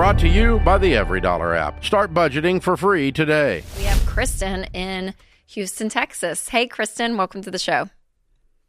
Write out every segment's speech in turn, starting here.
Brought to you by the EveryDollar app. Start budgeting for free today. We have Kristen in Houston, Texas. Hey, Kristen, welcome to the show.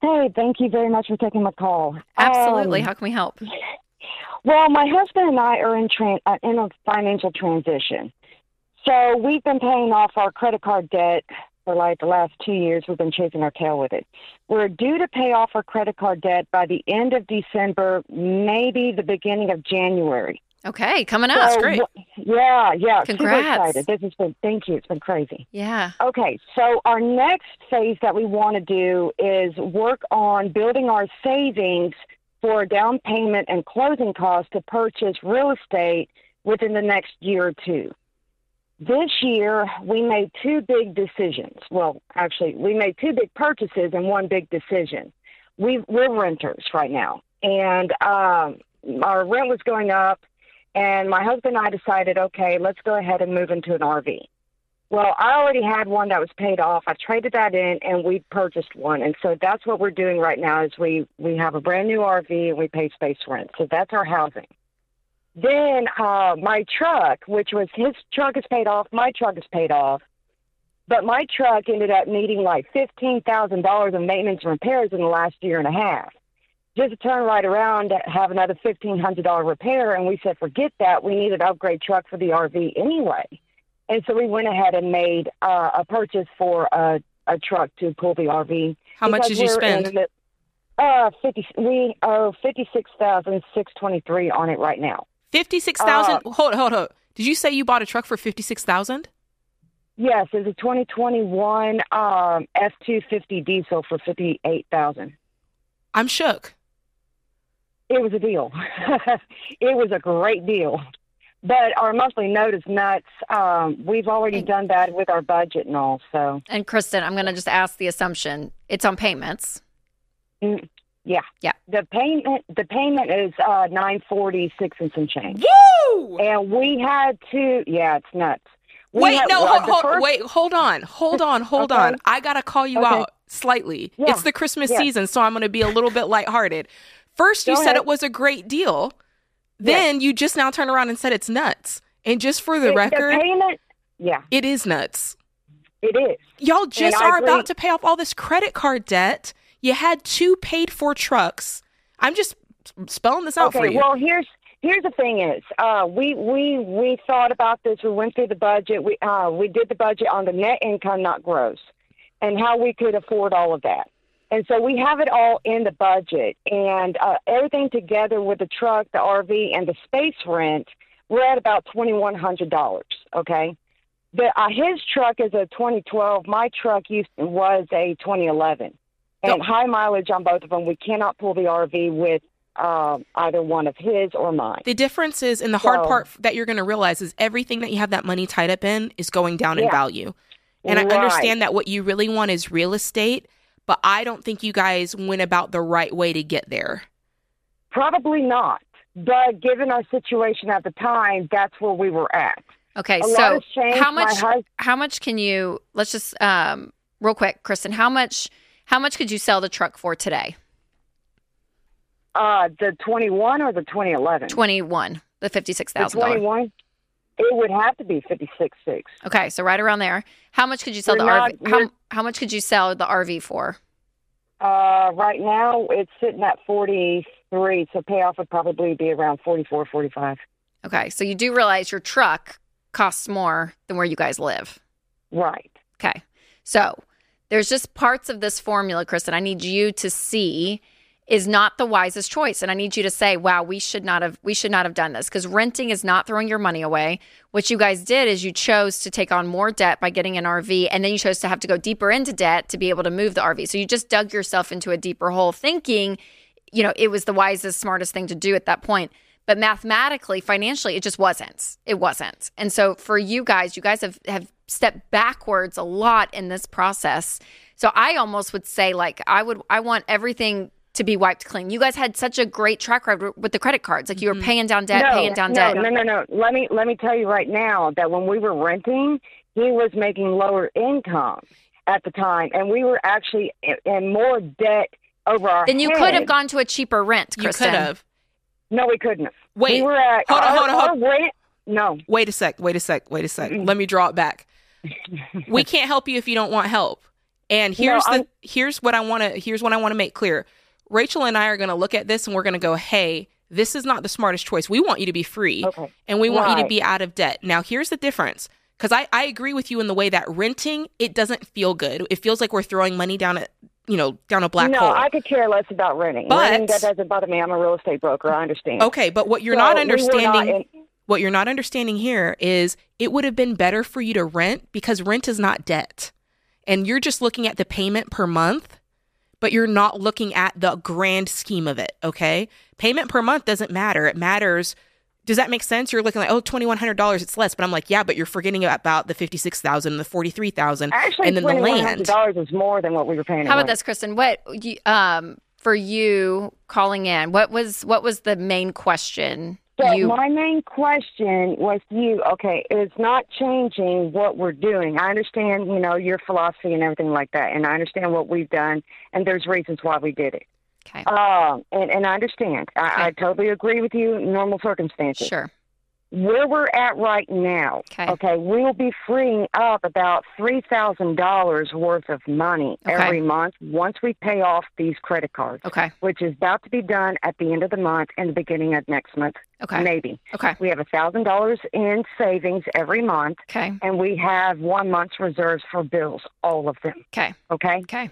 Hey, thank you very much for taking my call. Absolutely. Um, How can we help? well, my husband and I are in tran- uh, in a financial transition. So we've been paying off our credit card debt for like the last two years. We've been chasing our tail with it. We're due to pay off our credit card debt by the end of December, maybe the beginning of January. Okay, coming up. So, great. Yeah, yeah. Congrats. Super excited. This has been thank you. It's been crazy. Yeah. Okay, so our next phase that we want to do is work on building our savings for down payment and closing costs to purchase real estate within the next year or two. This year, we made two big decisions. Well, actually, we made two big purchases and one big decision. We, we're renters right now, and um, our rent was going up, and my husband and I decided, okay, let's go ahead and move into an RV. Well, I already had one that was paid off. I traded that in, and we purchased one, and so that's what we're doing right now. Is we we have a brand new RV and we pay space rent, so that's our housing. Then uh, my truck, which was his truck, is paid off. My truck is paid off, but my truck ended up needing like fifteen thousand dollars of maintenance and repairs in the last year and a half. Just to turn right around, have another fifteen hundred dollar repair, and we said, forget that. We need an upgrade truck for the RV anyway. And so we went ahead and made uh, a purchase for a, a truck to pull the RV. How much did you spend? the- Uh, fifty. We owe fifty six thousand six twenty three on it right now. Fifty-six thousand. Uh, hold, hold, hold. Did you say you bought a truck for fifty-six thousand? Yes, it's a twenty twenty one um, F two fifty diesel for fifty eight thousand. I'm shook. It was a deal. it was a great deal. But our monthly note is nuts. Um, we've already done that with our budget and all. So And Kristen, I'm going to just ask the assumption it's on payments. mm, yeah, Yeah. The payment the payment is uh, nine forty six and some change. Woo! And we had to. Yeah, it's nuts. We Wait, had- no, hold, hold, first- wait, hold on, hold on, hold Okay. on. I gotta call you Okay. out slightly. Yeah. It's the Christmas Yeah. season, so I'm gonna be a little bit lighthearted. First, you Go said it was a great deal. Then you just now turn around and said it's nuts. And just for the the, record, the payment. Yeah, it is nuts. it is. Y'all just I are about to pay off all this credit card debt. You had two paid for trucks. I'm just spelling this out okay, for you. well here's here's the thing is uh, we we we thought about this. We went through the budget. We uh, we did the budget on the net income, not gross, and how we could afford all of that. And so we have it all in the budget, and uh, everything together with the truck, the RV, and the space rent. We're at about twenty one hundred dollars. Okay. The, uh, his truck is a 2012. My truck used was a 2011, and high mileage on both of them. We cannot pull the RV with um, either one of his or mine. The difference is, and the hard part that you're going to realize is everything that you have that money tied up in is going down in value. And I understand that what you really want is real estate, but I don't think you guys went about the right way to get there. Probably not. But given our situation at the time, that's where we were at. Okay, A so how much hus- how much can you let's just um real quick, Kristen, how much how much could you sell the truck for today? Uh, the 21 or the 2011? 21, the The $56,000. 21? It would have to be fifty six Okay, so right around there. How much could you sell We're the not- RV? How, how much could you sell the RV for? Uh, right now, it's sitting at 43, so payoff would probably be around 44, 45. Okay, so you do realize your truck costs more than where you guys live. Right. Okay. So there's just parts of this formula, Kristen, I need you to see is not the wisest choice. And I need you to say, wow, we should not have we should not have done this because renting is not throwing your money away. What you guys did is you chose to take on more debt by getting an RV and then you chose to have to go deeper into debt to be able to move the RV. So you just dug yourself into a deeper hole thinking, you know, it was the wisest, smartest thing to do at that point. But mathematically, financially, it just wasn't. It wasn't. And so for you guys, you guys have, have stepped backwards a lot in this process. So I almost would say, like, I would, I want everything to be wiped clean. You guys had such a great track record with the credit cards. Like you were mm-hmm. paying down debt, no, paying down no, debt. no, no, no. Let me let me tell you right now that when we were renting, he was making lower income at the time, and we were actually in, in more debt over our. Then you head. could have gone to a cheaper rent, You could have. No, we couldn't have. Wait, we were at hold on, our, hold on, hold our rent. No. Wait a sec. Wait a sec. Wait a sec. Let me draw it back. we can't help you if you don't want help. And here's No, the I'm- here's what I want to here's what I want to make clear. Rachel and I are going to look at this and we're going to go, "Hey, this is not the smartest choice. We want you to be free Okay. and we want you to be out of debt." Now, here's the difference. Cuz I I agree with you in the way that renting it doesn't feel good. It feels like we're throwing money down a, you know, down a black no, hole. No, I could care less about renting. But- renting that doesn't bother me. I'm a real estate broker. I understand. okay, but what you're So not we understanding not in- what you're not understanding here is it would have been better for you to rent because rent is not debt. And you're just looking at the payment per month, but you're not looking at the grand scheme of it, okay? Payment per month doesn't matter. It matters. Does that make sense? You're looking like, oh, $2,100, it's less. But I'm like, yeah, but you're forgetting about the 56000 the 43000 Actually, and then the twenty-one land. hundred dollars is more than what we were paying. How about rent. this, Kristen? What you, um for you calling in? What was what was the main question? So you my main question was you. Okay, it's not changing what we're doing. I understand, you know, your philosophy and everything like that, and I understand what we've done, and there's reasons why we did it. okay? Um, and and I understand. I, I totally agree with you. Normal circumstances. Sure. Where we're at right now. Okay. we'll be freeing up about three thousand dollars worth of money Okay. every month once we pay off these credit cards, Okay. which is about to be done at the end of the month and the beginning of next month, Okay. maybe. Okay. We have a thousand dollars in savings every month, Okay. and we have one month's reserves for bills, all of them. Okay. Okay. Okay.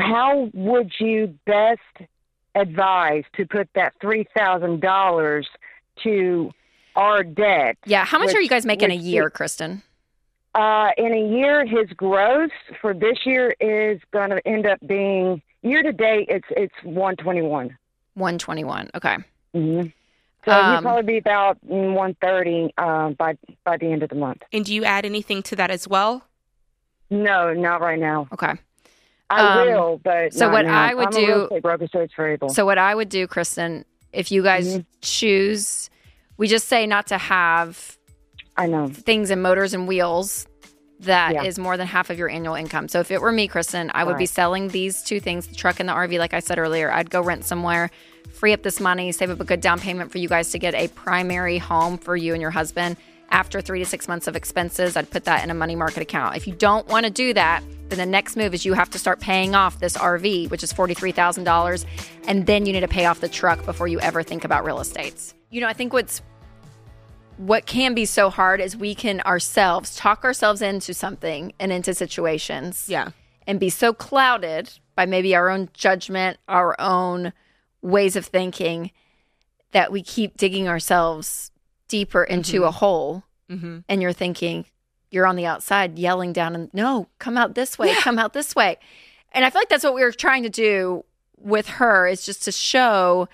How would you best advise to put that three thousand dollars to our debt? Yeah. How much Which- are you guys making a which- year, Kristen? Uh, in a year, his gross for this year is going to end up being year to date. It's it's one twenty one. One twenty one. Okay. Mm-hmm. So Um, he'll probably be about one thirty uh, by by the end of the month. And do you add anything to that as well? No, not right now. Okay. I Um, will, but so not what now. I would I'm a real do- estate broker, so it's variable. So what I would do, Kristen, if you guys Mhm. choose, we just say not to have I know. things in motors and wheels that is Yeah. more than half of your annual income. So if it were me, Kristen, I would be selling these two things, the truck and the RV, like I said earlier. I'd go rent somewhere, free up this money, save up a good down payment for you guys to get a primary home for you and your husband. After three to six months of expenses, I'd put that in a money market account. If you don't want to do that, then the next move is you have to start paying off this RV, which is $43,000. And then you need to pay off the truck before you ever think about real estates. You know, I think what's what can be so hard is we can ourselves talk ourselves into something and into situations Yeah. and be so clouded by maybe our own judgment, our own ways of thinking that we keep digging ourselves deeper into a hole Mm-hmm. and you're thinking you're on the outside yelling down and no, come out this way, come out this way. And I feel like that's what we were trying to do with her is just to show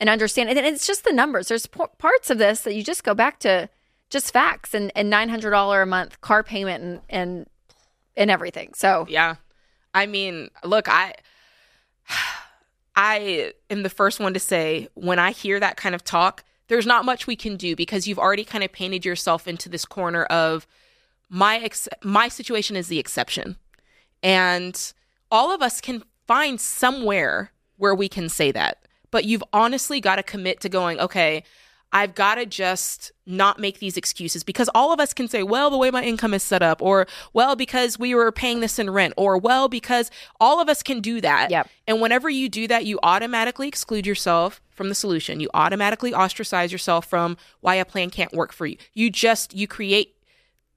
and understand. And it's just the numbers. There's p- parts of this that you just go back to just facts and, and $900 a month car payment and, and, and everything. So Yeah. I mean, look, I I am the first one to say when I hear that kind of talk, there's not much we can do because you've already kind of painted yourself into this corner of my ex- my situation is the exception. And all of us can find somewhere where we can say that. But you've honestly got to commit to going, okay, I've got to just not make these excuses because all of us can say, well, the way my income is set up, or well, because we were paying this in rent, or well, because all of us can do that. Yep. And whenever you do that, you automatically exclude yourself from the solution. You automatically ostracize yourself from why a plan can't work for you. You just, you create,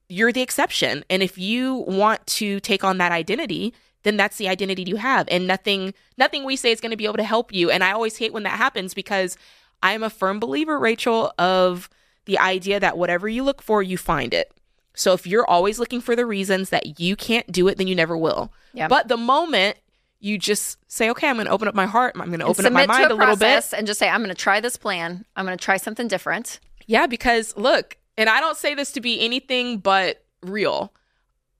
you're the exception. And if you want to take on that identity, then that's the identity you have. And nothing, nothing we say is going to be able to help you. And I always hate when that happens because I am a firm believer, Rachel, of the idea that whatever you look for, you find it. So if you're always looking for the reasons that you can't do it, then you never will. Yeah. But the moment you just say, okay, I'm going to open up my heart, I'm going to open up my mind a a, little bit. and just say, I'm going to try this plan. I'm going to try something different. Yeah, because look, and I don't say this to be anything but real.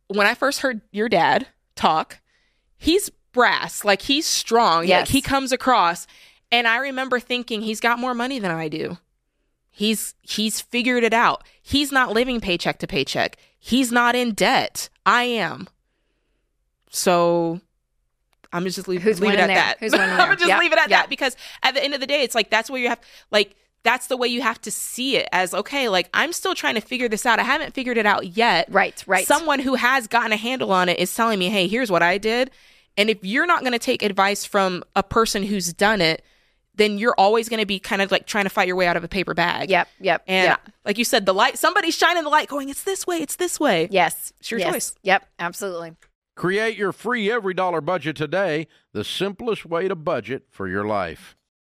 When I first heard your dad talk, he's brass, like he's strong. Yes. Like he comes across. And I remember thinking he's got more money than I do. He's he's figured it out. He's not living paycheck to paycheck. He's not in debt. I am. So I'm just leave, Who's leave it at there? that. Who's I'm just Yep, leave it at yep. that because at the end of the day, it's like that's where you have like that's the way you have to see it as okay, like I'm still trying to figure this out. I haven't figured it out yet. Right, right. Someone who has gotten a handle on it is telling me, hey, here's what I did. And if you're not going to take advice from a person who's done it, then you're always going to be kind of like trying to fight your way out of a paper bag. Yep, yep. And yep. like you said, the light, somebody's shining the light going, it's this way, it's this way. yes, It's your yes. choice. Yep, absolutely. Create your free EveryDollar budget today, the simplest way to budget for your life.